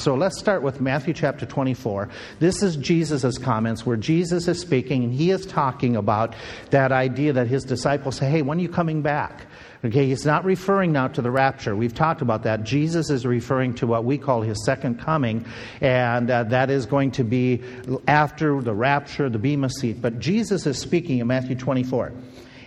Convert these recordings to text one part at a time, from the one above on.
So let's start with Matthew chapter 24. This is Jesus' comments where Jesus is speaking and he is talking about that idea that his disciples say, Hey, when are you coming back? Okay, he's not referring now to the rapture. We've talked about that. Jesus is referring to what we call his second coming, and uh, that is going to be after the rapture, the Bema seat. But Jesus is speaking in Matthew 24.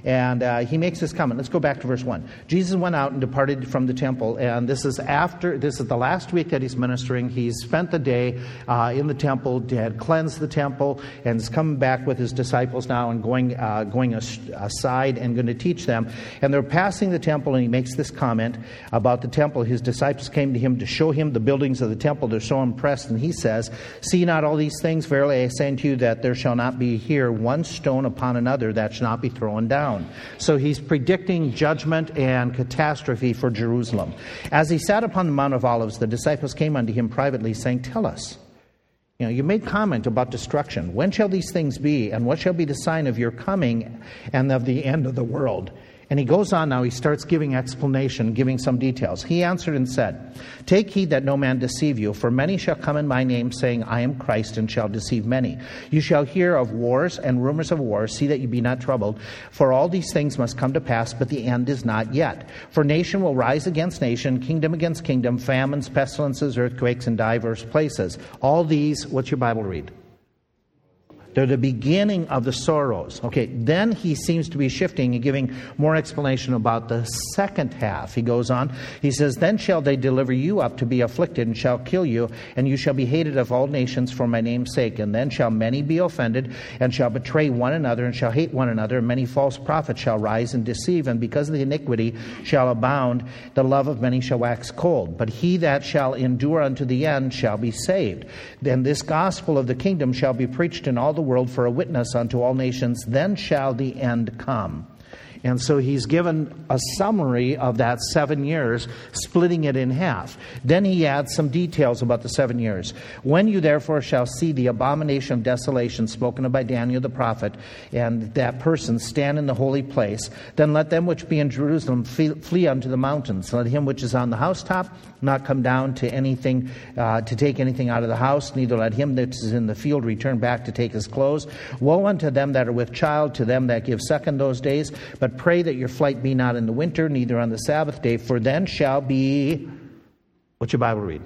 And uh, he makes this comment. Let's go back to verse 1. Jesus went out and departed from the temple, and this is after, this is the last week that he's ministering. He's spent the day uh, in the temple, had cleansed the temple, and is coming back with his disciples now and going, uh, going aside and going to teach them. And they're passing the temple, and he makes this comment about the temple. His disciples came to him to show him the buildings of the temple. They're so impressed, and he says, See not all these things? Verily I say unto you that there shall not be here one stone upon another that shall not be thrown down down. So he's predicting judgment and catastrophe for Jerusalem. As he sat upon the Mount of Olives, the disciples came unto him privately, saying, Tell us. You know, you made comment about destruction. When shall these things be, and what shall be the sign of your coming and of the end of the world? And he goes on now, he starts giving explanation, giving some details. He answered and said, Take heed that no man deceive you, for many shall come in my name, saying, I am Christ, and shall deceive many. You shall hear of wars and rumors of wars. See that you be not troubled, for all these things must come to pass, but the end is not yet. For nation will rise against nation, kingdom against kingdom, famines, pestilences, earthquakes in divers places. All these, what's your Bible read? They're the beginning of the sorrows. Okay, then he seems to be shifting and giving more explanation about the second half. He goes on, he says, Then shall they deliver you up to be afflicted, and shall kill you, and you shall be hated of all nations for my name's sake. And then shall many be offended, and shall betray one another, and shall hate one another, and many false prophets shall rise and deceive, and because of the iniquity shall abound, the love of many shall wax cold. But he that shall endure unto the end shall be saved. Then this gospel of the kingdom shall be preached in all the world for a witness unto all nations, then shall the end come. And so he's given a summary of that seven years, splitting it in half. Then he adds some details about the seven years. When you therefore shall see the abomination of desolation spoken of by Daniel the prophet, and that person stand in the holy place, then let them which be in Jerusalem flee unto the mountains. Let him which is on the housetop not come down to anything, uh, to take anything out of the house, neither let him that is in the field return back to take his clothes. Woe unto them that are with child, to them that give suck in those days. But pray that your flight be not in the winter, neither on the Sabbath day, for then shall be. What's your Bible read?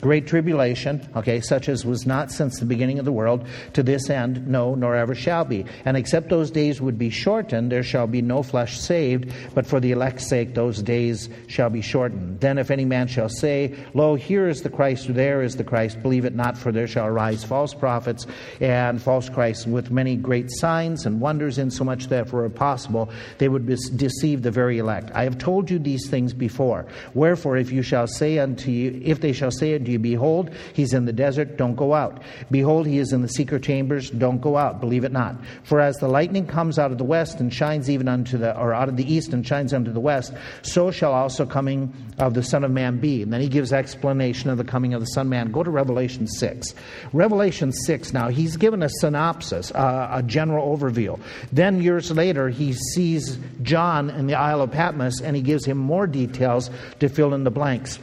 Great tribulation, okay, such as was not since the beginning of the world, to this end, no, nor ever shall be. And except those days would be shortened, there shall be no flesh saved, but for the elect's sake those days shall be shortened. Then if any man shall say, Lo, here is the Christ, or there is the Christ, believe it not, for there shall arise false prophets and false Christs with many great signs and wonders, insomuch that were possible, they would deceive the very elect. I have told you these things before. Wherefore, if you shall say unto you, if they shall say unto you, Behold, he's in the desert, don't go out. Behold, he is in the secret chambers, don't go out. Believe it not. For as the lightning comes out of the west and shines even unto the, or out of the east and shines unto the west, so shall also coming of the Son of Man be. And then he gives explanation of the coming of the Son of Man. Go to Revelation 6. Revelation 6, now, he's given a synopsis, uh, a general overview. Then years later, he sees John in the Isle of Patmos and he gives him more details to fill in the blanks.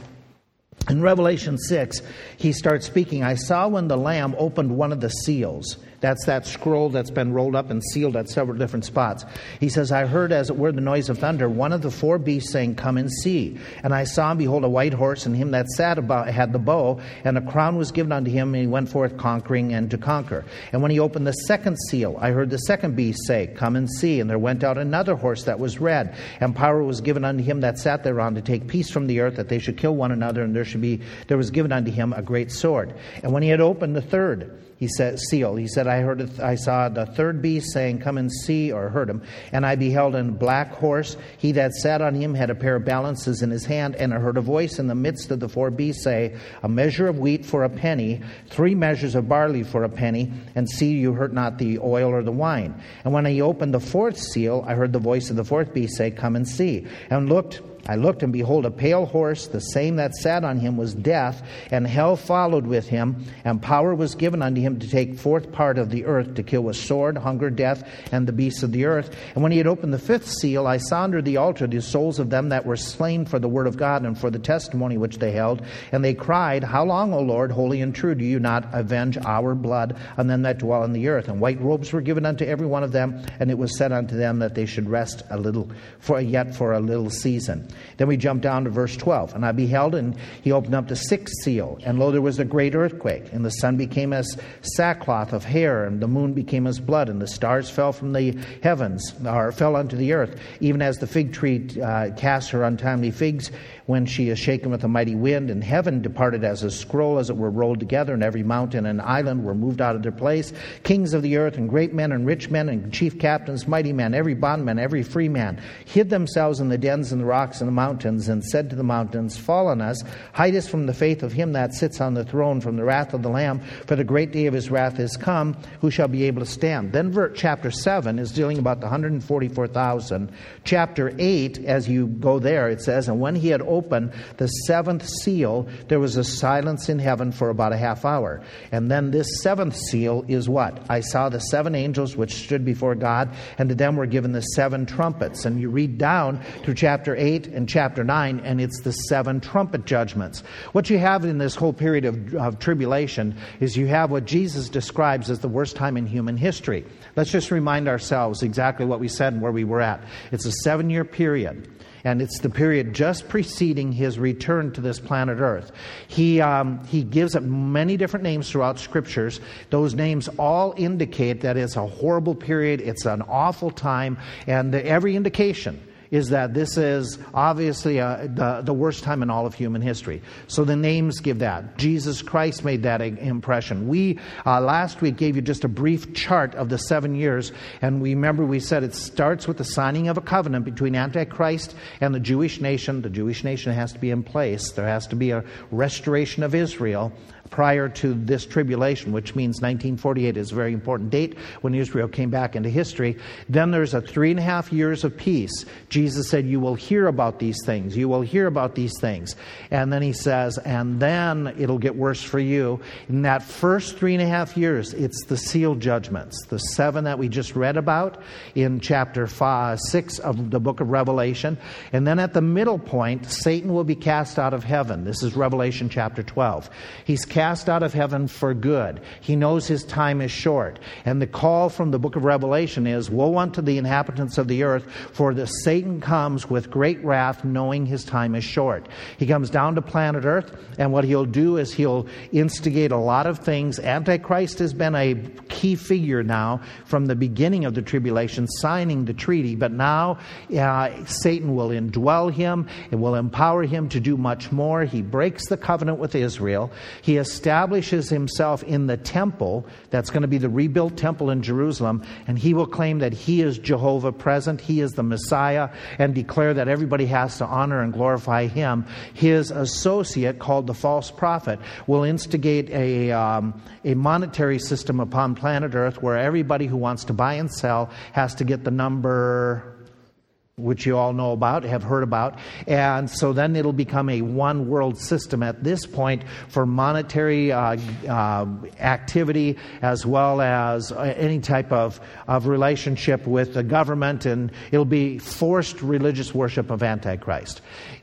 In Revelation 6, he starts speaking. I saw when the Lamb opened one of the seals. That's that scroll that's been rolled up and sealed at several different spots. He says, I heard, as it were, the noise of thunder, one of the four beasts saying, Come and see. And I saw and behold a white horse, and him that sat about had the bow, and a crown was given unto him, and he went forth conquering and to conquer. And when he opened the second seal, I heard the second beast say, Come and see. And there went out another horse that was red, and power was given unto him that sat thereon to take peace from the earth, that they should kill one another, and there should be there was given unto him a great sword. And when he had opened the third, he said, seal. He said, I heard, I saw the third beast saying, Come and see, or heard him. And I beheld a black horse. He that sat on him had a pair of balances in his hand, and I heard a voice in the midst of the four beasts say, A measure of wheat for a penny, three measures of barley for a penny, and see you hurt not the oil or the wine. And when he opened the fourth seal, I heard the voice of the fourth beast say, Come and see. And looked, I looked, and behold, a pale horse, the same that sat on him was death, and hell followed with him, and power was given unto him to take fourth part of the earth, to kill with sword, hunger, death, and the beasts of the earth. And when he had opened the fifth seal, I saw under the altar the souls of them that were slain for the word of God and for the testimony which they held. And they cried, How long, O Lord, holy and true, do you not avenge our blood on them that dwell on the earth? And white robes were given unto every one of them, and it was said unto them that they should rest a little, for yet for a little season. Then we jump down to verse 12. And I beheld, and he opened up the sixth seal. And lo, there was a great earthquake. And the sun became as sackcloth of hair, and the moon became as blood, and the stars fell from the heavens, or fell unto the earth, even as the fig tree uh, casts her untimely figs when she is shaken with a mighty wind, and heaven departed as a scroll, as it were rolled together, and every mountain and island were moved out of their place. Kings of the earth, and great men, and rich men, and chief captains, mighty men, every bondman, every free man, hid themselves in the dens and the rocks and the mountains, and said to the mountains, Fall on us, hide us from the faith of him that sits on the throne, from the wrath of the Lamb, for the great day of his wrath is come. Who shall be able to stand? Then, chapter 7 is dealing about the 144,000. Chapter 8, as you go there, it says, And when he had open the seventh seal, there was a silence in heaven for about a half hour. And then this seventh seal is what? I saw the seven angels which stood before God, and to them were given the seven trumpets. And you read down through chapter 8 and chapter 9, and it's the seven trumpet judgments. What you have in this whole period of, of tribulation is you have what Jesus describes as the worst time in human history. Let's just remind ourselves exactly what we said and where we were at. It's a seven year period and it's the period just preceding his return to this planet Earth. He, um, he gives it many different names throughout scriptures. Those names all indicate that it's a horrible period, it's an awful time, and every indication is that this is obviously uh, the, the worst time in all of human history. So the names give that. Jesus Christ made that impression. We uh, last week gave you just a brief chart of the seven years, and we remember we said it starts with the signing of a covenant between Antichrist and the Jewish nation. The Jewish nation has to be in place, there has to be a restoration of Israel prior to this tribulation, which means 1948 is a very important date when Israel came back into history. Then there's a three and a half years of peace. Jesus said, You will hear about these things. You will hear about these things. And then he says, And then it'll get worse for you. In that first three and a half years, it's the seal judgments, the seven that we just read about in chapter five, 6 of the book of Revelation. And then at the middle point, Satan will be cast out of heaven. This is Revelation chapter 12. He's cast out of heaven for good. He knows his time is short. And the call from the book of Revelation is Woe unto the inhabitants of the earth, for the Satan comes with great wrath, knowing his time is short. He comes down to planet earth, and what he'll do is he'll instigate a lot of things. Antichrist has been a key figure now from the beginning of the tribulation, signing the treaty, but now uh, Satan will indwell him and will empower him to do much more. He breaks the covenant with Israel. He establishes himself in the temple that's going to be the rebuilt temple in Jerusalem, and he will claim that he is Jehovah present, he is the Messiah, and declare that everybody has to honor and glorify him. His associate, called the false prophet, will instigate a, um, a monetary system upon planet Earth where everybody who wants to buy and sell has to get the number which you all know about, have heard about. And so then it'll become a one world system at this point for monetary uh, uh, activity as well as uh, any type of, of relationship with the government, and it'll be forced religious worship of Antichrist.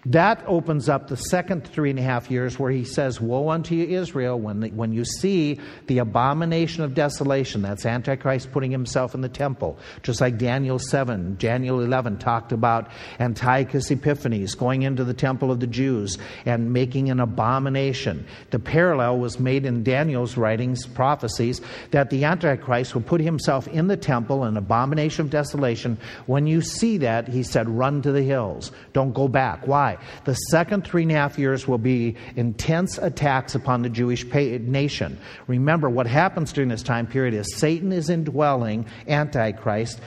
That opens up the second three and a half years where he says, Woe unto you, Israel, when, the, when you see the abomination of desolation. That's Antichrist putting himself in the temple. Just like Daniel 7, Daniel 11 talked about Antiochus Epiphanes going into the temple of the Jews and making an abomination. The parallel was made in Daniel's writings, prophecies, that the Antichrist will put himself in the temple, an abomination of desolation. When you see that, he said, Run to the hills. Don't go back. Why? The second three and a half years will be intense attacks upon the Jewish nation. Remember, what happens during this time period is Satan is indwelling Antichrist.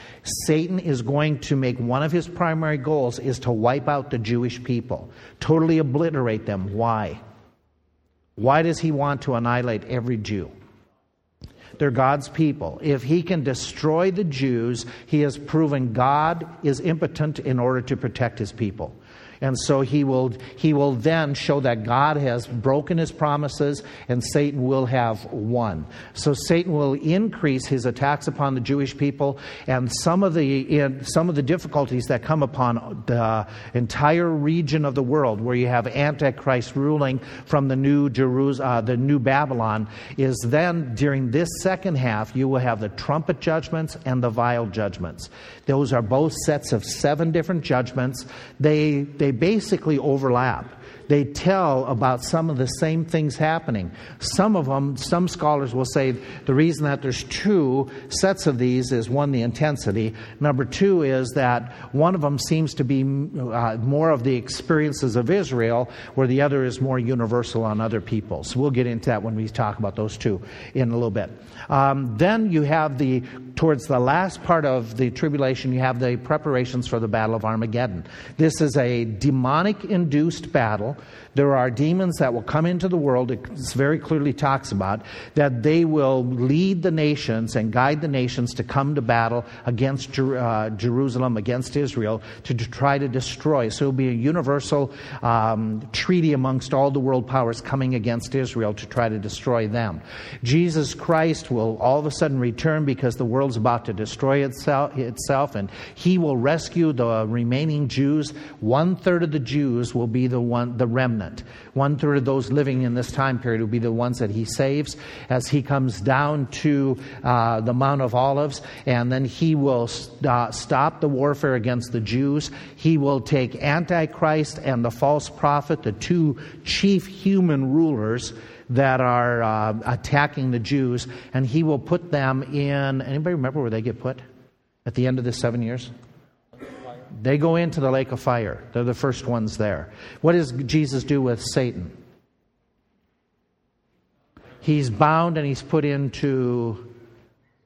Satan is going to make one of his primary goals is to wipe out the Jewish people, totally obliterate them. Why? Why does he want to annihilate every Jew? They're God's people. If he can destroy the Jews, he has proven God is impotent in order to protect his people. And so he will, he will then show that God has broken his promises and Satan will have won. So Satan will increase his attacks upon the Jewish people and some of the, in, some of the difficulties that come upon the entire region of the world where you have Antichrist ruling from the new, Jerusalem, uh, the new Babylon is then during this second half you will have the trumpet judgments and the vial judgments. Those are both sets of seven different judgments. They, they basically overlap they tell about some of the same things happening. Some of them, some scholars will say the reason that there's two sets of these is one, the intensity. Number two is that one of them seems to be uh, more of the experiences of Israel, where the other is more universal on other people. So we'll get into that when we talk about those two in a little bit. Um, then you have the, towards the last part of the tribulation, you have the preparations for the Battle of Armageddon. This is a demonic induced battle there are demons that will come into the world, it very clearly talks about, that they will lead the nations and guide the nations to come to battle against Jer- uh, Jerusalem, against Israel, to, to, try to destroy. So it will be a universal um, treaty amongst all the world powers coming against Israel to try to destroy them. Jesus Christ will all of a sudden return because the world's about to destroy itself, itself and he will rescue the remaining Jews. One third of the Jews will be the one, the remnant remnant. One third of those living in this time period will be the ones that he saves as he comes down to uh, the Mount of Olives, and then he will st- uh, stop the warfare against the Jews. He will take Antichrist and the false prophet, the two chief human rulers that are uh, attacking the Jews, and he will put them in. Anybody remember where they get put at the end of the seven years? They go into the lake of fire. They're the first ones there. What does Jesus do with Satan? He's bound and he's put into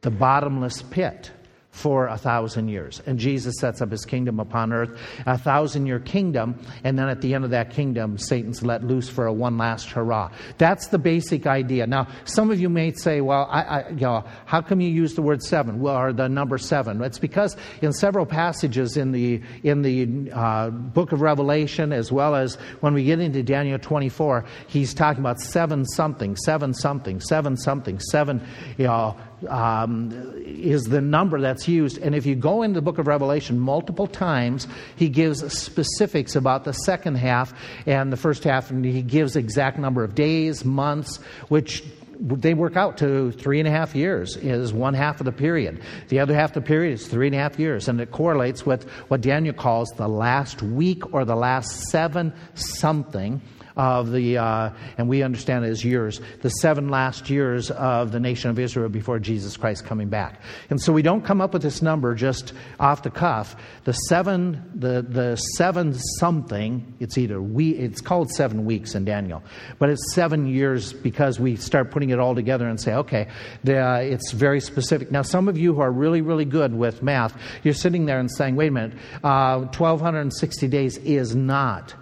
the bottomless pit for a thousand years. And Jesus sets up his kingdom upon earth, a thousand year kingdom, and then at the end of that kingdom, Satan's let loose for a one last hurrah. That's the basic idea. Now, some of you may say, well, I, I, you know, how come you use the word seven well, or the number seven? It's because in several passages in the, in the uh, book of Revelation, as well as when we get into Daniel 24, he's talking about seven something, seven something, seven something, seven, you know, um, is the number that's used. And if you go in the book of Revelation multiple times, he gives specifics about the second half and the first half, and he gives exact number of days, months, which they work out to three and a half years is one half of the period. The other half of the period is three and a half years, and it correlates with what Daniel calls the last week or the last seven something of the, uh, and we understand it as years, the seven last years of the nation of Israel before Jesus Christ coming back. And so we don't come up with this number just off the cuff. The seven, the, the seven something, it's either we, it's called seven weeks in Daniel, but it's seven years because we start putting it all together and say, okay, the, uh, it's very specific. Now, some of you who are really, really good with math, you're sitting there and saying, wait a minute, uh, 1260 days is not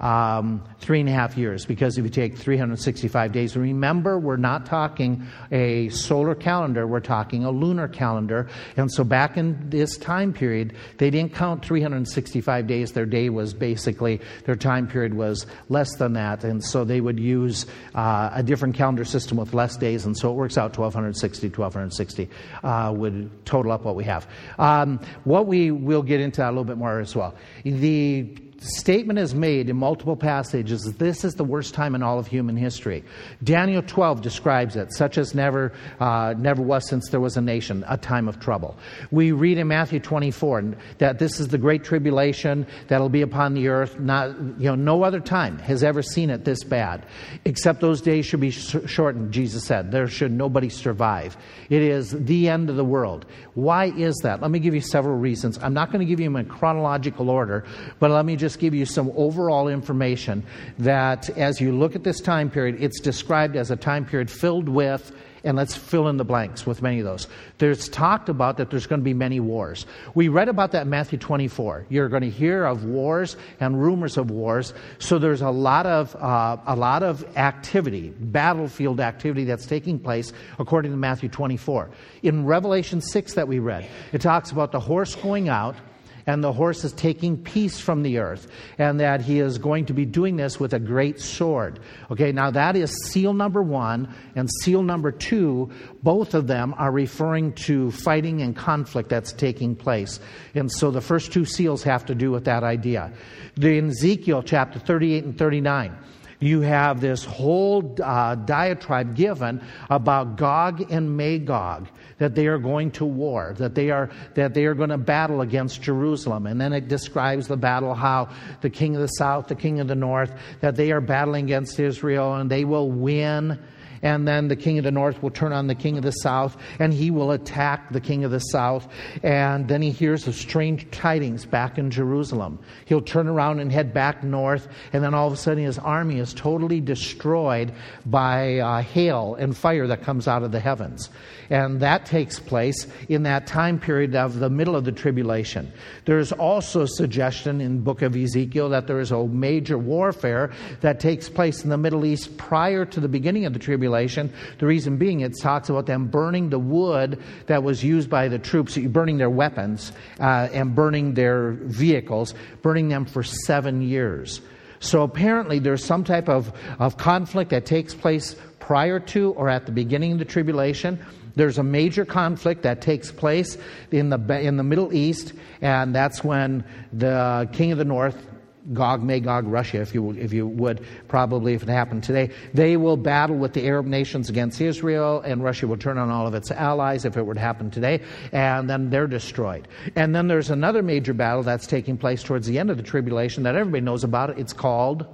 um, three and a half years because if you take 365 days, remember we're not talking a solar calendar, we're talking a lunar calendar. And so back in this time period, they didn't count 365 days. Their day was basically, their time period was less than that. And so they would use uh, a different calendar system with less days. And so it works out 1260, 1260 uh, would total up what we have. Um, what we will get into that a little bit more as well. The statement is made in multiple passages this is the worst time in all of human history. Daniel 12 describes it, such as never, uh, never was since there was a nation, a time of trouble. We read in Matthew 24 that this is the great tribulation that'll be upon the earth. Not, you know, no other time has ever seen it this bad, except those days should be shortened, Jesus said. There should nobody survive. It is the end of the world. Why is that? Let me give you several reasons. I'm not going to give you them in chronological order, but let me just just give you some overall information that as you look at this time period, it's described as a time period filled with and let's fill in the blanks with many of those. There's talked about that there's going to be many wars. We read about that in Matthew 24. You're going to hear of wars and rumors of wars. So there's a lot of uh, a lot of activity, battlefield activity that's taking place according to Matthew 24. In Revelation 6 that we read, it talks about the horse going out and the horse is taking peace from the earth, and that he is going to be doing this with a great sword. Okay, now that is seal number one, and seal number two, both of them are referring to fighting and conflict that's taking place. And so the first two seals have to do with that idea. In Ezekiel chapter 38 and 39, you have this whole uh, diatribe given about Gog and Magog that they are going to war, that they are that they are going to battle against Jerusalem, and then it describes the battle how the king of the south, the king of the north, that they are battling against Israel and they will win and then the king of the north will turn on the king of the south, and he will attack the king of the south. And then he hears of strange tidings back in Jerusalem. He'll turn around and head back north, and then all of a sudden his army is totally destroyed by uh, hail and fire that comes out of the heavens. And that takes place in that time period of the middle of the tribulation. There's also suggestion in book of Ezekiel that there is a major warfare that takes place in the Middle East prior to the beginning of the tribulation. The reason being it talks about them burning the wood that was used by the troops, burning their weapons uh, and burning their vehicles, burning them for seven years. So apparently there's some type of, of conflict that takes place prior to or at the beginning of the tribulation. There's a major conflict that takes place in the, in the Middle East, and that's when the king of the north, Gog, Magog, Russia, if you, if you would, probably if it happened today, they will battle with the Arab nations against Israel, and Russia will turn on all of its allies if it were to happen today, and then they're destroyed. And then there's another major battle that's taking place towards the end of the tribulation that everybody knows about. It's called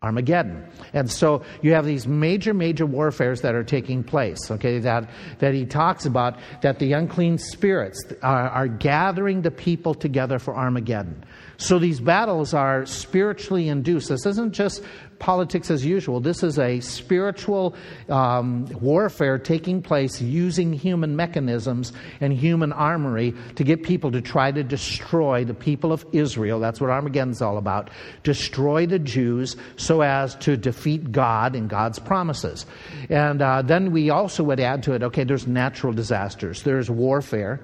Armageddon. And so you have these major, major warfares that are taking place, okay, that, that he talks about, that the unclean spirits are, are gathering the people together for Armageddon. So these battles are spiritually induced. This isn't just politics as usual. This is a spiritual um, warfare taking place using human mechanisms and human armory to get people to try to destroy the people of Israel. That's what Armageddon's all about. Destroy the Jews so as to defeat God and God's promises. And uh, then we also would add to it okay, there's natural disasters, there's warfare.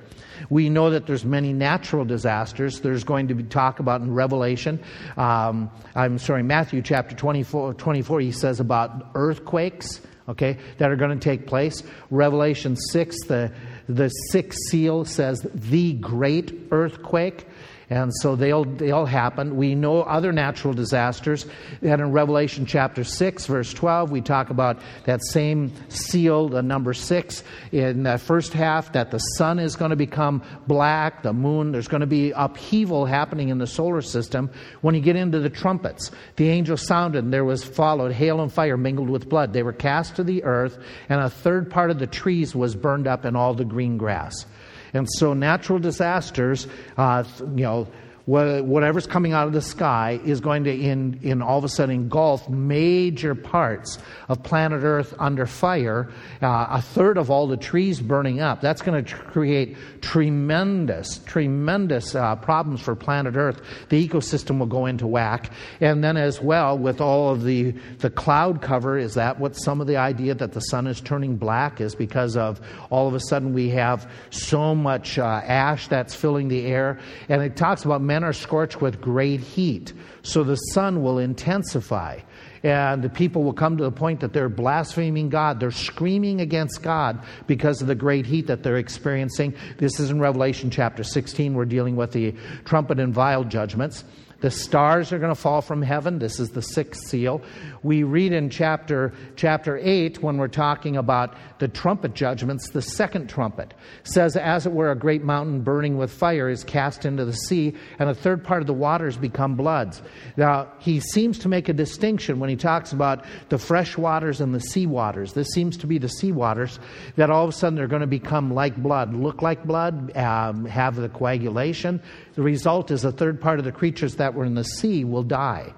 We know that there's many natural disasters. There's going to be talk about in Revelation. Um, I'm sorry, Matthew chapter 24, 24, he says about earthquakes, okay, that are going to take place. Revelation 6, the, the sixth seal says the great earthquake. And so they'll, they'll happen. We know other natural disasters. And in Revelation chapter 6, verse 12, we talk about that same seal, the number 6, in the first half, that the sun is going to become black, the moon, there's going to be upheaval happening in the solar system. When you get into the trumpets, the angel sounded, and there was followed hail and fire mingled with blood. They were cast to the earth, and a third part of the trees was burned up, and all the green grass. And so natural disasters, uh, you know, whatever's coming out of the sky is going to in, in all of a sudden engulf major parts of planet earth under fire. Uh, a third of all the trees burning up. That's going to tr- create tremendous tremendous uh, problems for planet earth. The ecosystem will go into whack. And then as well with all of the the cloud cover is that what some of the idea that the sun is turning black is? Because of all of a sudden we have so much uh, ash that's filling the air. And it talks about men are scorched with great heat, so the sun will intensify. And the people will come to the point that they're blaspheming God. They're screaming against God because of the great heat that they're experiencing. This is in Revelation chapter 16. We're dealing with the trumpet and vial judgments. The stars are going to fall from heaven. This is the sixth seal. We read in chapter, chapter 8, when we're talking about the trumpet judgments, the second trumpet says, As it were, a great mountain burning with fire is cast into the sea, and a third part of the waters become bloods. Now, he seems to make a distinction when he talks about the fresh waters and the sea waters. This seems to be the sea waters that all of a sudden they're going to become like blood, look like blood, um, have the coagulation. The result is a third part of the creatures that were in the sea will die.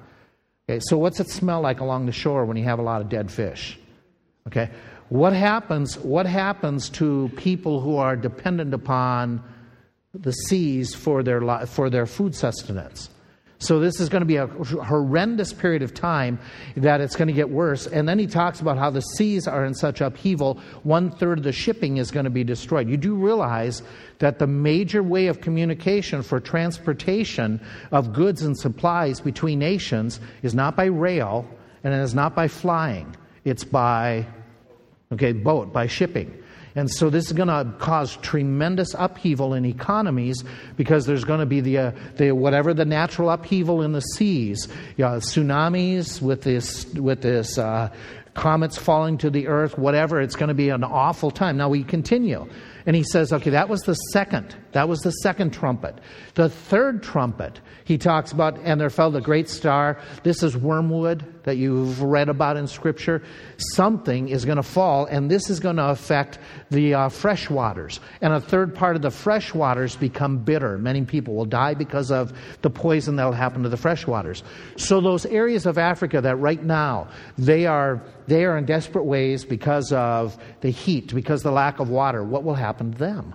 Okay, so what's it smell like along the shore when you have a lot of dead fish? Okay, what happens? What happens to people who are dependent upon the seas for their for their food sustenance? So this is going to be a horrendous period of time that it's going to get worse. And then he talks about how the seas are in such upheaval, one third of the shipping is going to be destroyed. You do realize that the major way of communication for transportation of goods and supplies between nations is not by rail and it is not by flying. It's by okay, boat, by shipping. And so this is going to cause tremendous upheaval in economies because there's going to be the, uh, the whatever the natural upheaval in the seas, you know, tsunamis with this with this uh, comets falling to the earth, whatever. It's going to be an awful time. Now we continue. And he says, okay, that was the second. That was the second trumpet. The third trumpet, he talks about, and there fell the great star. This is wormwood that you've read about in Scripture. Something is going to fall, and this is going to affect the uh, fresh waters. And a third part of the fresh waters become bitter. Many people will die because of the poison that will happen to the fresh waters. So those areas of Africa that right now, they are, they are in desperate ways because of the heat, because of the lack of water. What will happen? happen to them.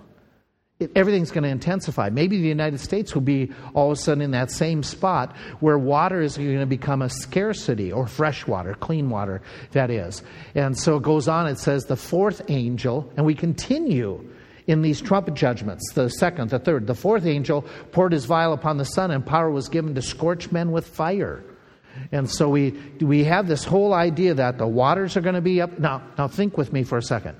Everything's going to intensify. Maybe the United States will be all of a sudden in that same spot where water is going to become a scarcity, or fresh water, clean water, that is. And so it goes on, it says, the fourth angel, and we continue in these trumpet judgments the second, the third. The fourth angel poured his vial upon the sun, and power was given to scorch men with fire. And so we, we have this whole idea that the waters are going to be up. Now, now think with me for a second.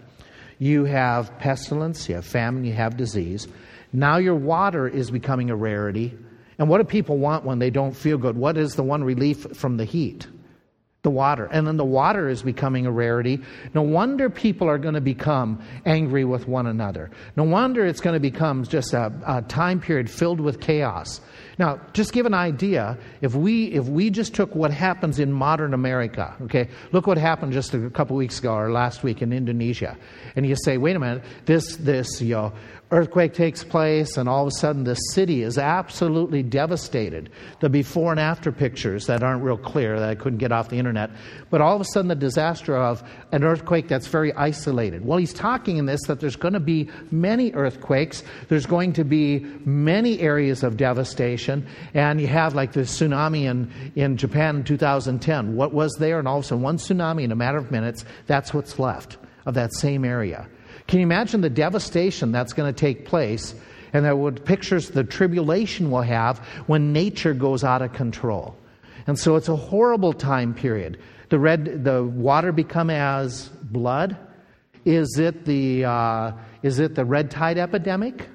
You have pestilence, you have famine, you have disease. Now your water is becoming a rarity. And what do people want when they don't feel good? What is the one relief from the heat? The water. And then the water is becoming a rarity. No wonder people are going to become angry with one another. No wonder it's going to become just a, a time period filled with chaos. Now, just give an idea, if we, if we just took what happens in modern America, okay, look what happened just a couple weeks ago or last week in Indonesia, and you say, wait a minute, this, this, you know, earthquake takes place, and all of a sudden the city is absolutely devastated. The before and after pictures that aren't real clear, that I couldn't get off the internet, but all of a sudden the disaster of an earthquake that's very isolated. Well, he's talking in this that there's going to be many earthquakes, there's going to be many areas of devastation, and you have like the tsunami in, in Japan in 2010. What was there? And all of a sudden, one tsunami in a matter of minutes, that's what's left of that same area. Can you imagine the devastation that's going to take place and that what pictures the tribulation we'll have when nature goes out of control? And so it's a horrible time period. The red, the water become as blood. Is it the uh, is it the red tide epidemic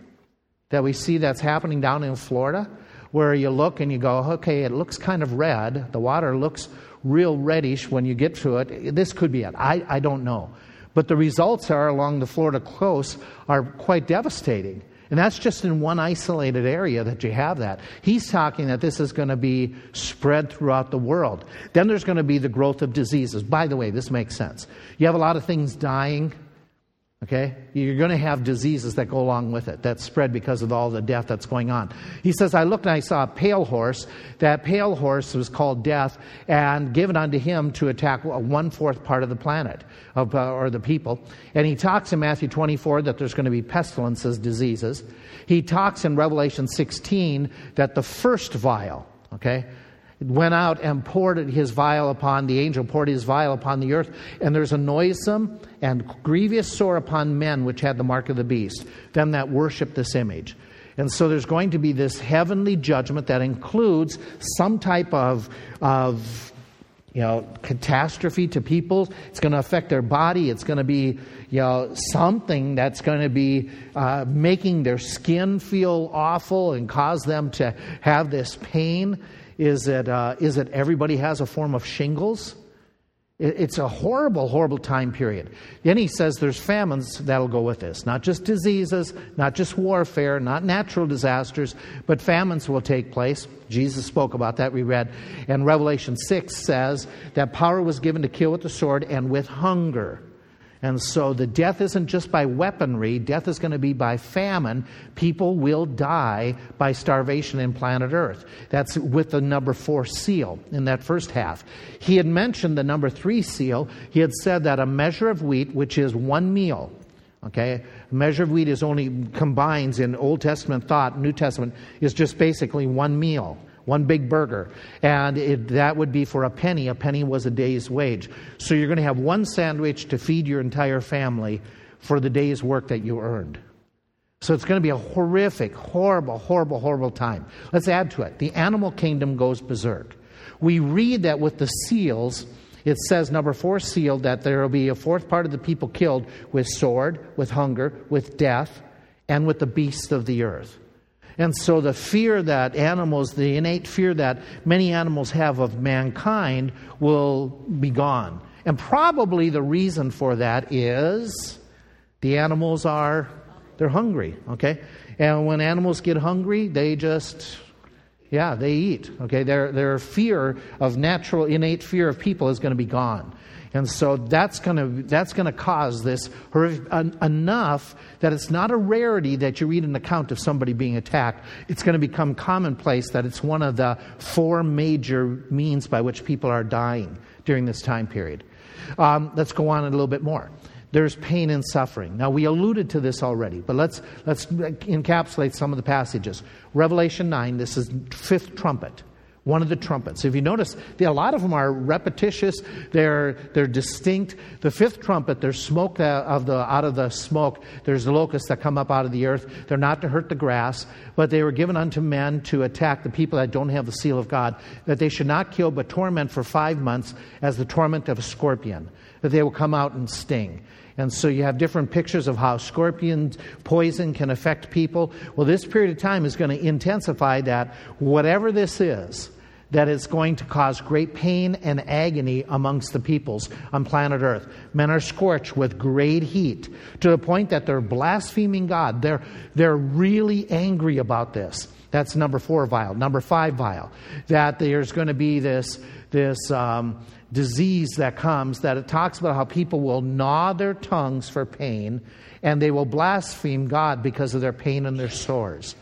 that we see that's happening down in Florida, where you look and you go, okay, it looks kind of red. The water looks real reddish when you get to it. This could be it. I, I don't know. But the results are along the Florida coast are quite devastating. And that's just in one isolated area that you have that. He's talking that this is going to be spread throughout the world. Then there's going to be the growth of diseases. By the way, this makes sense. You have a lot of things dying Okay? You're going to have diseases that go along with it that spread because of all the death that's going on. He says, I looked and I saw a pale horse. That pale horse was called death and given unto him to attack one fourth part of the planet of, uh, or the people. And he talks in Matthew 24 that there's going to be pestilences, diseases. He talks in Revelation 16 that the first vial, okay, went out and poured his vial upon the angel, poured his vial upon the earth, and there's a noisome and grievous sore upon men which had the mark of the beast, them that worship this image. And so there's going to be this heavenly judgment that includes some type of, of you know, catastrophe to people. It's going to affect their body. It's going to be, you know, something that's going to be uh, making their skin feel awful and cause them to have this pain. Is it, uh, is it everybody has a form of shingles? It's a horrible, horrible time period. Then he says there's famines that'll go with this. Not just diseases, not just warfare, not natural disasters, but famines will take place. Jesus spoke about that, we read. And Revelation 6 says that power was given to kill with the sword and with hunger. And so the death isn't just by weaponry, death is going to be by famine. People will die by starvation in planet Earth. That's with the number four seal in that first half. He had mentioned the number three seal. He had said that a measure of wheat, which is one meal, okay, a measure of wheat is only combines in Old Testament thought, New Testament is just basically one meal one big burger. And it, that would be for a penny. A penny was a day's wage. So you're going to have one sandwich to feed your entire family for the day's work that you earned. So it's going to be a horrific, horrible, horrible, horrible time. Let's add to it. The animal kingdom goes berserk. We read that with the seals, it says, number four, sealed, that there will be a fourth part of the people killed with sword, with hunger, with death, and with the beasts of the earth. And so the fear that animals, the innate fear that many animals have of mankind, will be gone. And probably the reason for that is the animals are, they're hungry, okay? And when animals get hungry, they just, yeah, they eat, okay? Their, their fear of natural, innate fear of people is going to be gone. And so that's going to that's going to cause this horrific enough that it's not a rarity that you read an account of somebody being attacked. It's going to become commonplace that it's one of the four major means by which people are dying during this time period. Um, let's go on a little bit more. There's pain and suffering. Now we alluded to this already, but let's let's encapsulate some of the passages. Revelation nine. This is fifth trumpet one of the trumpets. If you notice, a lot of them are repetitious. They're they're distinct. The fifth trumpet, there's smoke uh, of the out of the smoke. There's the locusts that come up out of the earth. They're not to hurt the grass, but they were given unto men to attack the people that don't have the seal of God. That they should not kill, but torment for five months, as the torment of a scorpion. That they will come out and sting. And so you have different pictures of how scorpion poison can affect people. Well, this period of time is going to intensify that. Whatever this is, that it's going to cause great pain and agony amongst the peoples on planet Earth. Men are scorched with great heat to the point that they're blaspheming God. They're, they're really angry about this. That's number four vial. Number five vial. That there's going to be this, this um, disease that comes that it talks about how people will gnaw their tongues for pain and they will blaspheme God because of their pain and their sores.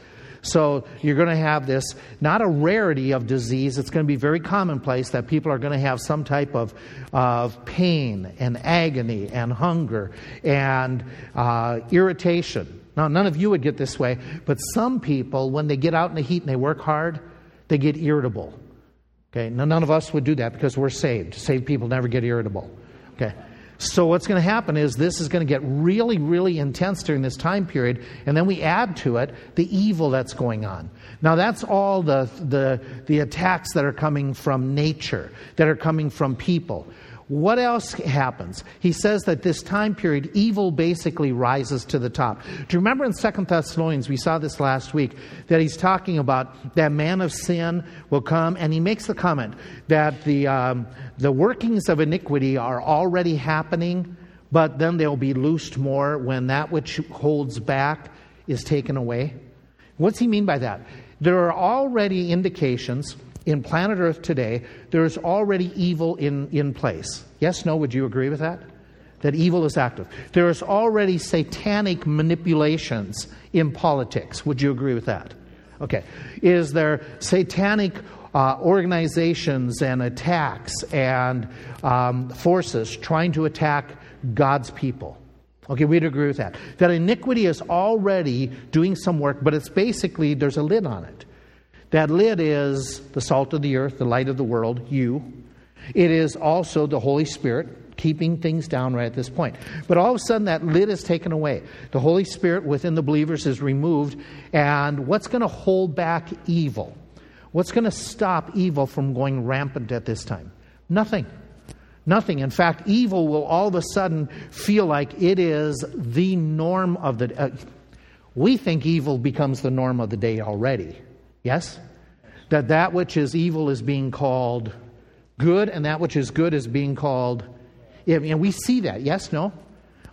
So you're going to have this, not a rarity of disease, it's going to be very commonplace that people are going to have some type of, of pain and agony and hunger and uh, irritation. Now, none of you would get this way, but some people, when they get out in the heat and they work hard, they get irritable. Okay, now none of us would do that because we're saved. Saved people never get irritable. Okay. So, what's going to happen is this is going to get really, really intense during this time period, and then we add to it the evil that's going on. Now, that's all the, the, the attacks that are coming from nature, that are coming from people. What else happens? He says that this time period, evil basically rises to the top. Do you remember in Second Thessalonians, we saw this last week, that he's talking about that man of sin will come, and he makes the comment that the, um, the workings of iniquity are already happening, but then they'll be loosed more when that which holds back is taken away. What's he mean by that? There are already indications in planet Earth today, there is already evil in, in place. Yes, no, would you agree with that? That evil is active. There is already satanic manipulations in politics. Would you agree with that? Okay. Is there satanic uh, organizations and attacks and um, forces trying to attack God's people? Okay, we'd agree with that. That iniquity is already doing some work, but it's basically, there's a lid on it. That lid is the salt of the earth, the light of the world, you. It is also the Holy Spirit keeping things down right at this point. But all of a sudden, that lid is taken away. The Holy Spirit within the believers is removed. And what's going to hold back evil? What's going to stop evil from going rampant at this time? Nothing. Nothing. In fact, evil will all of a sudden feel like it is the norm of the. Uh, we think evil becomes the norm of the day already. Yes? That that which is evil is being called good, and that which is good is being called. And we see that. Yes? No?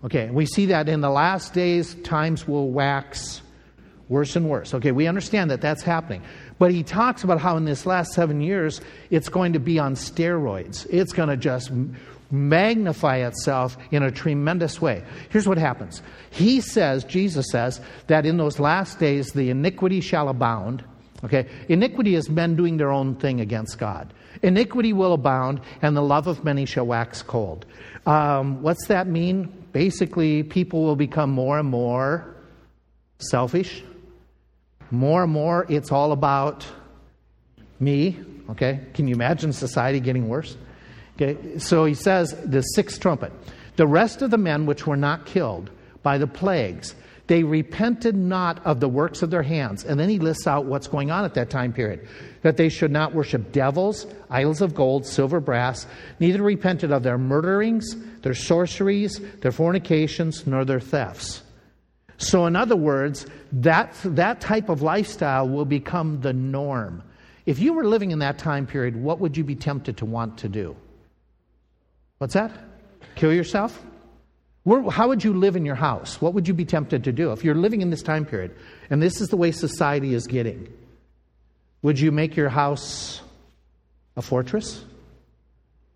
Okay. We see that in the last days, times will wax worse and worse. Okay. We understand that that's happening. But he talks about how in this last seven years, it's going to be on steroids. It's going to just magnify itself in a tremendous way. Here's what happens He says, Jesus says, that in those last days the iniquity shall abound, Okay? Iniquity is men doing their own thing against God. Iniquity will abound, and the love of many shall wax cold. Um, what's that mean? Basically, people will become more and more selfish. More and more, it's all about Me, okay? Can you imagine society getting worse? Okay, so he says, the sixth trumpet. The rest of the men which were not killed by the plagues, they repented not of the works of their hands. And then he lists out what's going on at that time period that they should not worship devils, idols of gold, silver, brass, neither repented of their murderings, their sorceries, their fornications, nor their thefts. So, in other words, that, that type of lifestyle will become the norm. If you were living in that time period, what would you be tempted to want to do? What's that? Kill yourself? Where, how would you live in your house? What would you be tempted to do if you're living in this time period and this is the way society is getting? Would you make your house a fortress?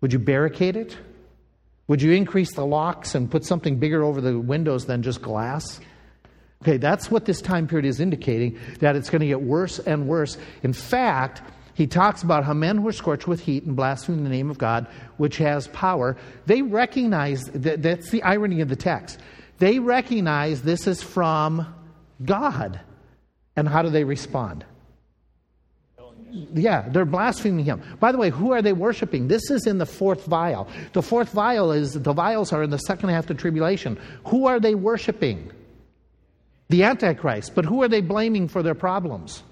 Would you barricade it? Would you increase the locks and put something bigger over the windows than just glass? Okay, that's what this time period is indicating, that it's going to get worse and worse. In fact, he talks about how men who are scorched with heat and blaspheme the name of God, which has power, they recognize that that's the irony of the text. They recognize this is from God. And how do they respond? Yeah, they're blaspheming him. By the way, who are they worshiping? This is in the fourth vial. The fourth vial is the vials are in the second half of the tribulation. Who are they worshiping? The Antichrist. But who are they blaming for their problems?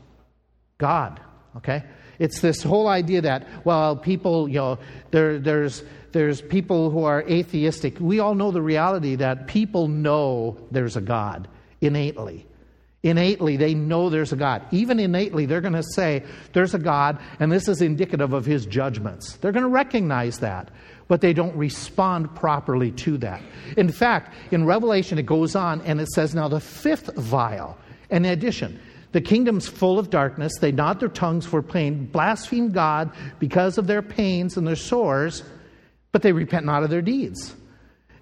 God. Okay? It's this whole idea that, well, people, you know, there, there's, there's people who are atheistic. We all know the reality that people know there's a God innately. Innately, they know there's a God. Even innately, they're going to say there's a God, and this is indicative of his judgments. They're going to recognize that, but they don't respond properly to that. In fact, in Revelation, it goes on and it says, Now the fifth vial, in addition, the kingdom's full of darkness. They nod their tongues for pain, blaspheme God because of their pains and their sores, but they repent not of their deeds.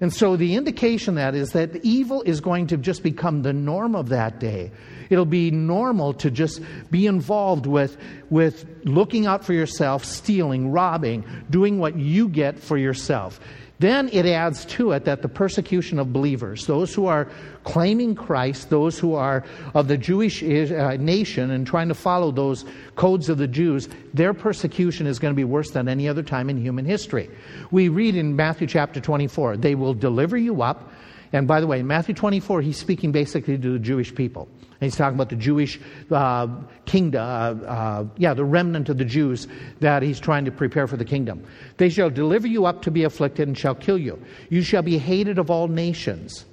And so the indication that is that evil is going to just become the norm of that day. It'll be normal to just be involved with, with looking out for yourself, stealing, robbing, doing what you get for yourself. Then it adds to it that the persecution of believers, those who are claiming Christ, those who are of the Jewish uh, nation and trying to follow those codes of the Jews, their persecution is going to be worse than any other time in human history. We read in Matthew chapter 24, they will deliver you up. And by the way, in Matthew 24, he's speaking basically to the Jewish people. And he's talking about the Jewish uh, kingdom, uh, uh, yeah, the remnant of the Jews that he's trying to prepare for the kingdom. They shall deliver you up to be afflicted and shall kill you. You shall be hated of all nations.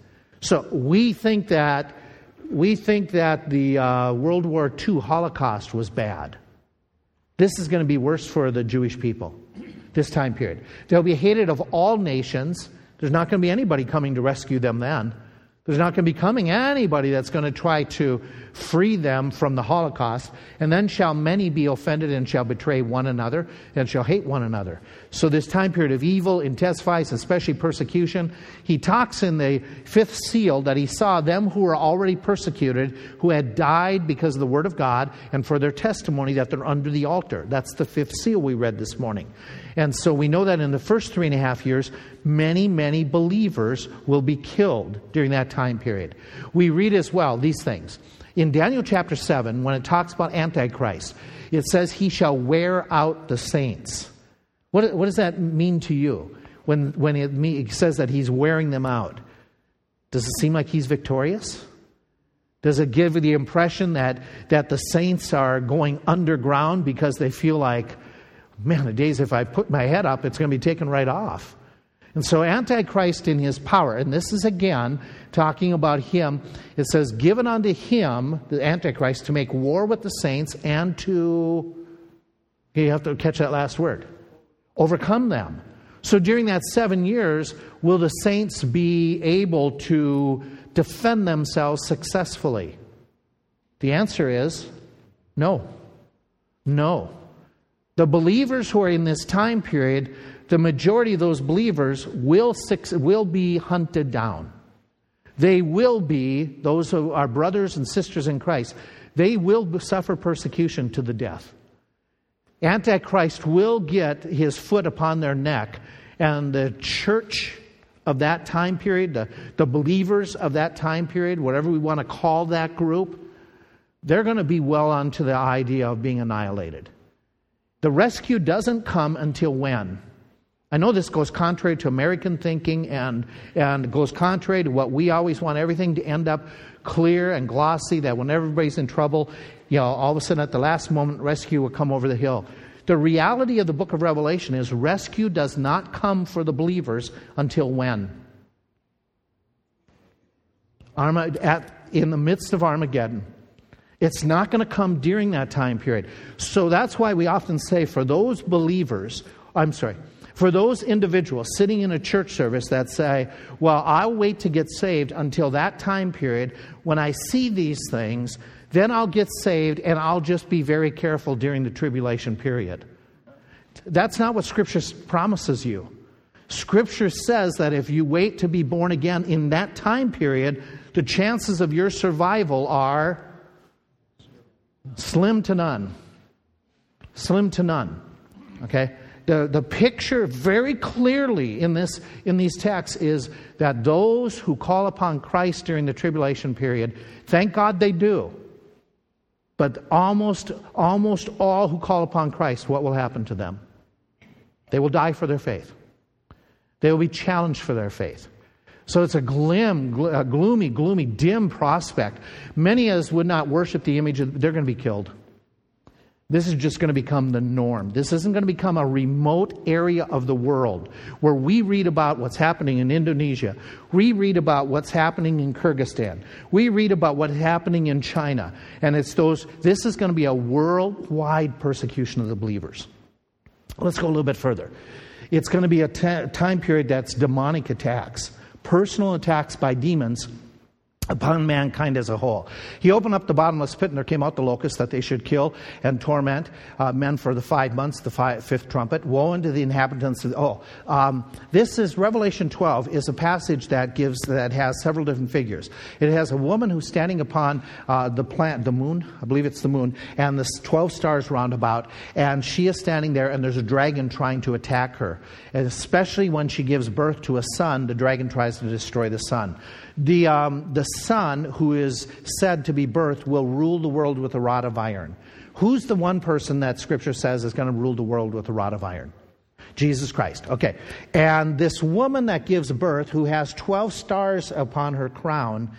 So we think that we think that the uh, World War II Holocaust was bad. This is going to be worse for the Jewish people this time period. They'll be hated of all nations. There's not going to be anybody coming to rescue them then. There's not going to be coming anybody that's going to try to free them from the Holocaust. And then shall many be offended and shall betray one another and shall hate one another. So, this time period of evil intensifies, especially persecution. He talks in the fifth seal that he saw them who were already persecuted, who had died because of the word of God and for their testimony that they're under the altar. That's the fifth seal we read this morning. And so we know that in the first three and a half years, many, many believers will be killed during that time period. We read as well these things. In Daniel chapter 7, when it talks about Antichrist, it says, He shall wear out the saints. What, what does that mean to you when, when it, it says that He's wearing them out? Does it seem like He's victorious? Does it give the impression that, that the saints are going underground because they feel like, man, the days if I put my head up, it's going to be taken right off? And so, Antichrist in his power, and this is again talking about him, it says, given unto him, the Antichrist, to make war with the saints and to, you have to catch that last word, overcome them. So, during that seven years, will the saints be able to defend themselves successfully? The answer is no. No. The believers who are in this time period the majority of those believers will, will be hunted down. They will be, those who are brothers and sisters in Christ, they will suffer persecution to the death. Antichrist will get his foot upon their neck, and the church of that time period, the, the believers of that time period, whatever we want to call that group, they're going to be well onto the idea of being annihilated. The rescue doesn't come until when? I know this goes contrary to American thinking and, and goes contrary to what we always want everything to end up clear and glossy, that when everybody's in trouble, you know, all of a sudden at the last moment, rescue will come over the hill. The reality of the book of Revelation is rescue does not come for the believers until when? At, in the midst of Armageddon. It's not going to come during that time period. So that's why we often say for those believers, I'm sorry, for those individuals sitting in a church service that say, Well, I'll wait to get saved until that time period when I see these things, then I'll get saved and I'll just be very careful during the tribulation period. That's not what Scripture promises you. Scripture says that if you wait to be born again in that time period, the chances of your survival are Slim to none. Slim to none. Okay? The, the picture very clearly in, this, in these texts is that those who call upon Christ during the tribulation period, thank God they do. But almost, almost all who call upon Christ, what will happen to them? They will die for their faith. They will be challenged for their faith. So it's a glim, a gloomy, gloomy, dim prospect. Many of us would not worship the image, of, they're going to be killed. This is just going to become the norm. This isn't going to become a remote area of the world where we read about what's happening in Indonesia. We read about what's happening in Kyrgyzstan. We read about what's happening in China. And it's those, this is going to be a worldwide persecution of the believers. Let's go a little bit further. It's going to be a t- time period that's demonic attacks personal attacks by demons upon mankind as a whole. He opened up the bottomless pit, and there came out the locusts that they should kill and torment uh, men for the five months, the five, fifth trumpet. Woe unto the inhabitants of, oh, um, this is Revelation 12 is a passage that gives, that has several different figures. It has a woman who's standing upon uh, the plant, the moon, I believe it's the moon, and the 12 stars round about, and she is standing there, and there's a dragon trying to attack her. And especially when she gives birth to a son, the dragon tries to destroy the son. The, um, the son who is said to be birthed will rule the world with a rod of iron. Who's the one person that Scripture says is going to rule the world with a rod of iron? Jesus Christ. Okay. And this woman that gives birth, who has 12 stars upon her crown,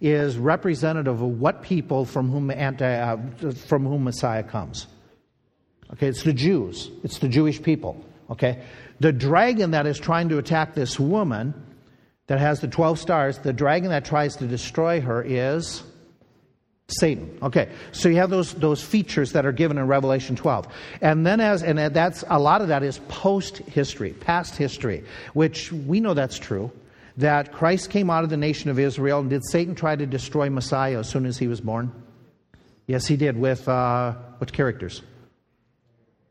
is representative of what people from whom, anti, uh, from whom Messiah comes. Okay, it's the Jews, it's the Jewish people. Okay? The dragon that is trying to attack this woman that has the 12 stars, the dragon that tries to destroy her is Satan. Okay, so you have those, those features that are given in Revelation 12. And then as, and that's, a lot of that is post history, past history, which we know that's true. That Christ came out of the nation of Israel, and did Satan try to destroy Messiah as soon as he was born? Yes, he did, with uh, what characters?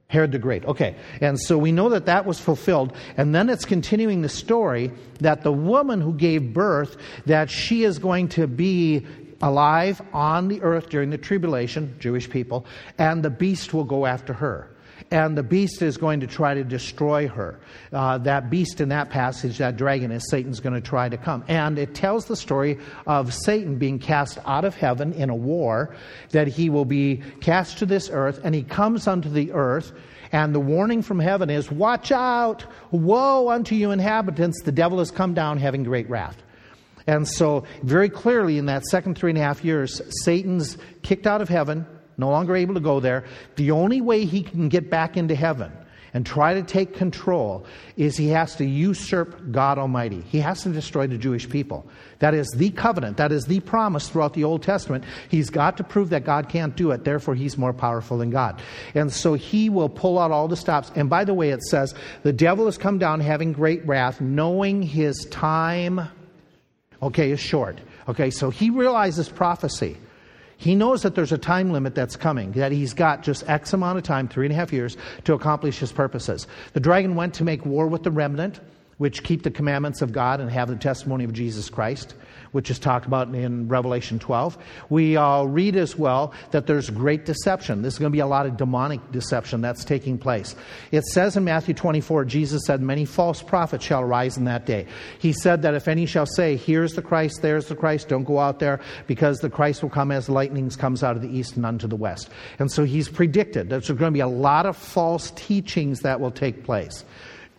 Herod the Great. Okay. And so we know that that was fulfilled. And then it's continuing the story that the woman who gave birth, that she is going to be alive on the earth during the tribulation, Jewish people, and the beast will go after her and the beast is going to try to destroy her. Uh, that beast in that passage, that dragon, is Satan's going to try to come. And it tells the story of Satan being cast out of heaven in a war, that he will be cast to this earth, and he comes unto the earth. And the warning from heaven is, Watch out! Woe unto you, inhabitants! The devil has come down having great wrath. And so, very clearly, in that second three and a half years, Satan's kicked out of heaven no longer able to go there. The only way he can get back into heaven and try to take control is he has to usurp God Almighty. He has to destroy the Jewish people. That is the covenant, that is the promise throughout the Old Testament. He's got to prove that God can't do it, therefore, he's more powerful than God. And so he will pull out all the stops. And by the way, it says, the devil has come down having great wrath, knowing his time, okay, is short. Okay, so he realizes prophecy. He knows that there's a time limit that's coming, that he's got just X amount of time, three and a half years, to accomplish his purposes. The dragon went to make war with the remnant. which keep the commandments of God and have the testimony of Jesus Christ which is talked about in Revelation 12. We uh, read as well that there's great deception. There's going to be a lot of demonic deception that's taking place. It says in Matthew 24, Jesus said, Many false prophets shall rise in that day. He said that if any shall say, Here's the Christ, there's the Christ, don't go out there, because the Christ will come as lightnings comes out of the east and unto the west. And so he's predicted that there's going to be a lot of false teachings that will take place.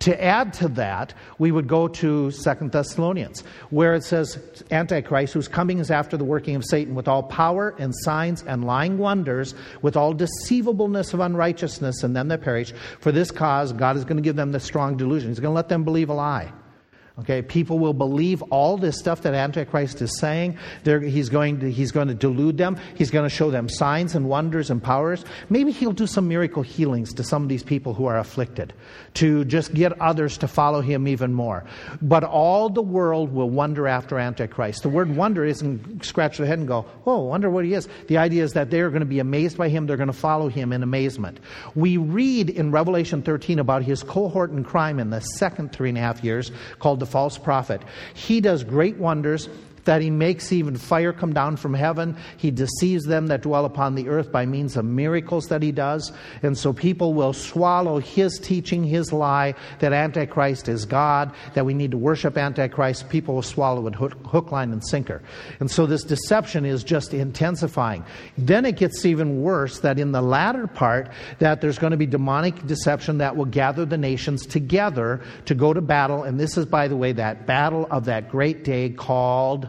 To add to that, we would go to Second Thessalonians, where it says, Antichrist, whose coming is after the working of Satan, with all power and signs and lying wonders, with all deceivableness of unrighteousness in them that perish. For this cause, God is going to give them the strong delusion. He's going to let them believe a lie. Okay, people will believe all this stuff that Antichrist is saying. They're, he's, going to, he's going to delude them. He's going to show them signs and wonders and powers. Maybe he'll do some miracle healings to some of these people who are afflicted to just get others to follow him even more. But all the world will wonder after Antichrist. The word wonder isn't scratch their head and go, oh, wonder what he is. The idea is that they're going to be amazed by him. They're going to follow him in amazement. We read in Revelation 13 about his cohort in crime in the second three and a half years called the false prophet. He does great wonders that he makes even fire come down from heaven. He deceives them that dwell upon the earth by means of miracles that he does. And so people will swallow his teaching, his lie, that Antichrist is God, that we need to worship Antichrist. People will swallow it hook, hook line, and sinker. And so this deception is just intensifying. Then it gets even worse that in the latter part, that there's going to be demonic deception that will gather the nations together to go to battle. And this is, by the way, that battle of that great day called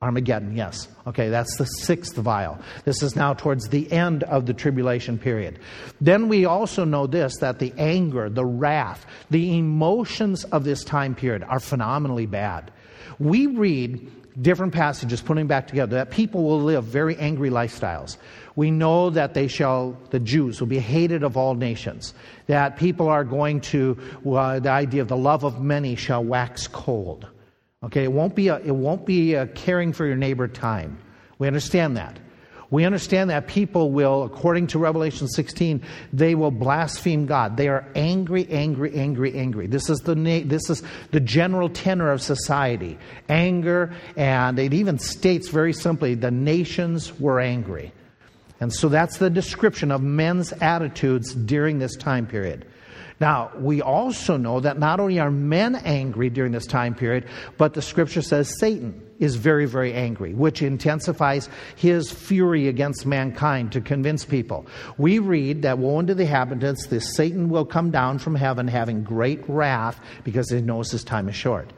Armageddon, yes. Okay, that's the sixth vial. This is now towards the end of the tribulation period. Then we also know this that the anger, the wrath, the emotions of this time period are phenomenally bad. We read different passages putting back together that people will live very angry lifestyles. We know that they shall, the Jews will be hated of all nations, that people are going to, uh, the idea of the love of many shall wax cold. Okay, it won't be a, it won't be caring for your neighbor time. We understand that. We understand that people will, according to Revelation 16, they will blaspheme God. They are angry, angry, angry, angry. This is the this is the general tenor of society. Anger, and it even states very simply, the nations were angry. And so that's the description of men's attitudes during this time period. Now, we also know that not only are men angry during this time period, but the scripture says Satan is very, very angry, which intensifies his fury against mankind to convince people. We read that woe unto the inhabitants, this Satan will come down from heaven having great wrath because he knows his time is short.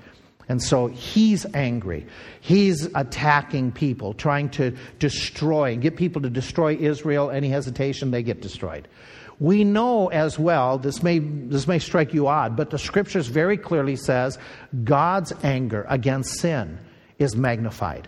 And so he's angry. He's attacking people, trying to destroy, and get people to destroy Israel. Any hesitation, they get destroyed. We know as well, this may, this may strike you odd, but the scriptures very clearly says God's anger against sin is magnified.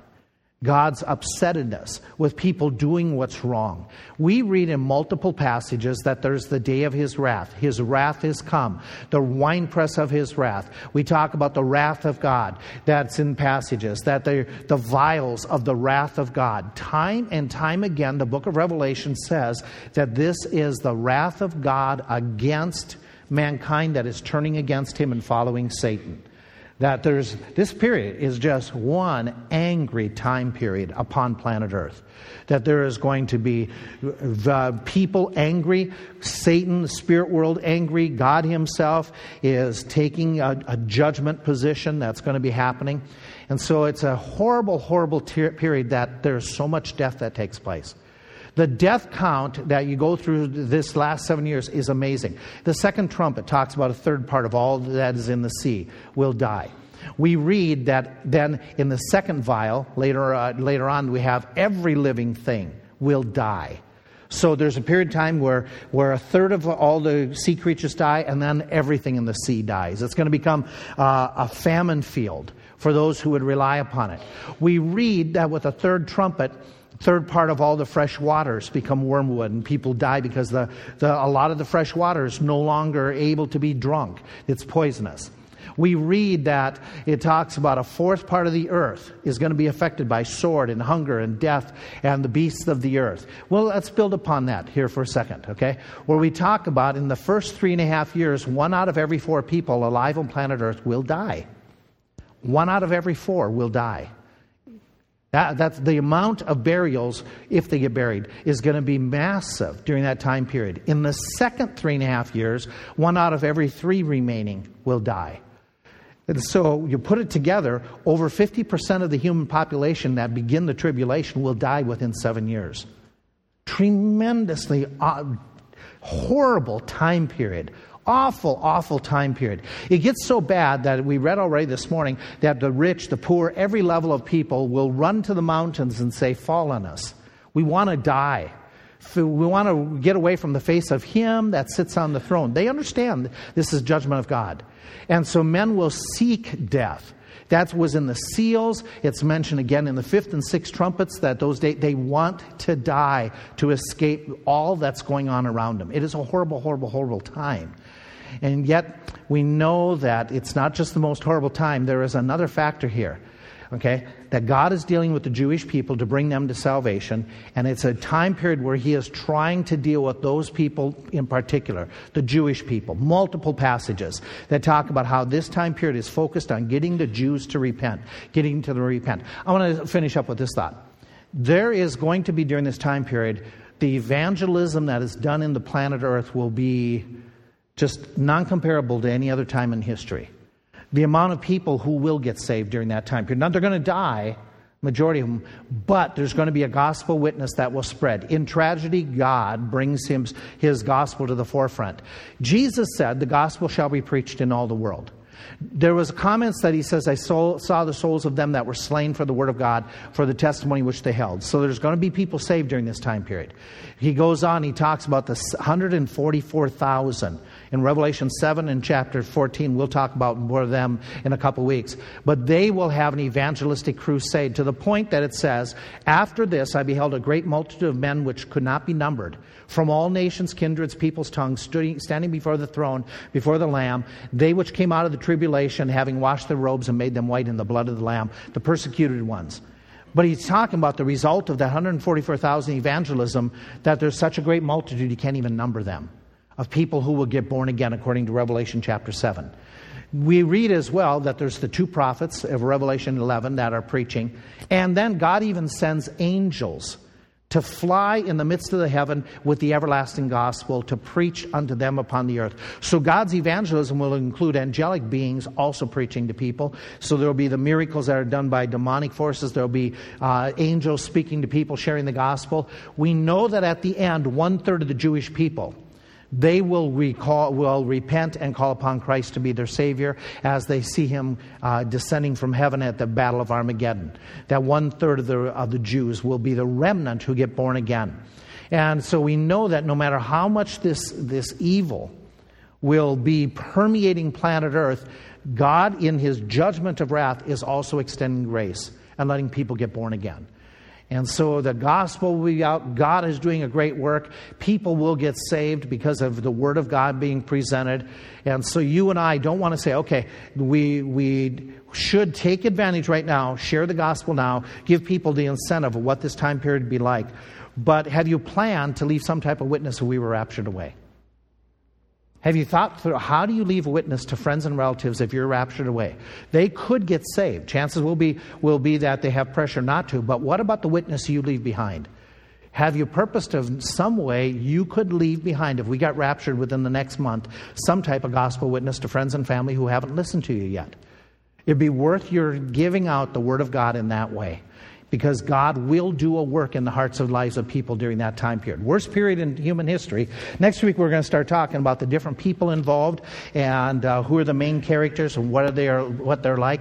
God's upsetness with people doing what's wrong. We read in multiple passages that there's the day of his wrath. His wrath is come, the winepress of his wrath. We talk about the wrath of God. That's in passages, that the vials of the wrath of God. Time and time again, the book of Revelation says that this is the wrath of God against mankind that is turning against him and following Satan that there's this period is just one angry time period upon planet earth. That there is going to be the people angry satan the spirit world angry god himself is taking a, a judgment position that's going to be happening. And so it's a horrible horrible ter- period that there's so much death that takes place the death count that you go through this last seven years is amazing. The second trumpet talks about a third part of all that is in the sea will die. We read that then in the second vial, later, uh, later on, we have every living thing will die. So there's a period of time where, where a third of all the sea creatures die, and then everything in the sea dies. It's going to become uh, a famine field for those who would rely upon it. We read that with a third trumpet, third part of all the fresh waters become wormwood and people die because the, the, a lot of the fresh water is no longer able to be drunk it's poisonous We read that it talks about a fourth part of the earth is going to be affected by sword and hunger and death and the beasts of the earth. Well, let's build upon that here for a second, okay? Where we talk about in the first three and a half years, one out of every four people alive on planet earth will die. One out of every four will die. That, that's the amount of burials, if they get buried, is going to be massive during that time period. In the second three and a half years, one out of every three remaining will die. And so you put it together, over 50% of the human population that begin the tribulation will die within seven years. Tremendously uh, horrible time period. Awful, awful time period. It gets so bad that we read already this morning that the rich, the poor, every level of people will run to the mountains and say, Fall on us. We want to die. We want to get away from the face of Him that sits on the throne. They understand this is judgment of God. And so men will seek death. That was in the seals. It's mentioned again in the fifth and sixth trumpets that those they, they want to die to escape all that's going on around them. It is a horrible, horrible, horrible time. And yet, we know that it's not just the most horrible time, there is another factor here. Okay? That God is dealing with the Jewish people to bring them to salvation, and it's a time period where He is trying to deal with those people in particular, the Jewish people. Multiple passages that talk about how this time period is focused on getting the Jews to repent, getting to the repent. I want to finish up with this thought. There is going to be during this time period, the evangelism that is done in the planet Earth will be just non comparable to any other time in history. The amount of people who will get saved during that time period. Now, they're going to die, majority of them, but there's going to be a gospel witness that will spread. In tragedy, God brings him, his gospel to the forefront. Jesus said, The gospel shall be preached in all the world. There was comments that he says, I saw, saw the souls of them that were slain for the word of God, for the testimony which they held. So there's going to be people saved during this time period. He goes on, he talks about the 144,000 in Revelation 7 and chapter 14. We'll talk about more of them in a couple weeks. But they will have an evangelistic crusade to the point that it says, After this I beheld a great multitude of men which could not be numbered, from all nations, kindreds, peoples, tongues, standing before the throne, before the Lamb, they which came out of the tribulation, having washed their robes and made them white in the blood of the Lamb, the persecuted ones. But he's talking about the result of that 144,000 evangelism, that there's such a great multitude, you can't even number them of people who will get born again, according to Revelation chapter 7. We read as well that there's the two prophets of Revelation 11 that are preaching, and then God even sends angels to fly in the midst of the heaven with the everlasting gospel to preach unto them upon the earth. So God's evangelism will include angelic beings also preaching to people. So there will be the miracles that are done by demonic forces. There will be uh, angels speaking to people, sharing the gospel. We know that at the end, one third of the Jewish people they will, recall, will repent and call upon Christ to be their Savior as they see Him uh, descending from heaven at the Battle of Armageddon. That one third of the, of the Jews will be the remnant who get born again. And so we know that no matter how much this, this evil will be permeating planet Earth, God, in His judgment of wrath, is also extending grace and letting people get born again. And so the gospel will be out. God is doing a great work. People will get saved because of the word of God being presented. And so you and I don't want to say, okay, we, we should take advantage right now, share the gospel now, give people the incentive of what this time period would be like. But have you planned to leave some type of witness if we were raptured away? Have you thought through how do you leave a witness to friends and relatives if you're raptured away? They could get saved. Chances will be, will be that they have pressure not to, but what about the witness you leave behind? Have you purposed of some way you could leave behind, if we got raptured within the next month, some type of gospel witness to friends and family who haven't listened to you yet? It'd be worth your giving out the Word of God in that way because God will do a work in the hearts and lives of people during that time period. Worst period in human history. Next week, we're going to start talking about the different people involved and uh, who are the main characters and what, are they, what they're like.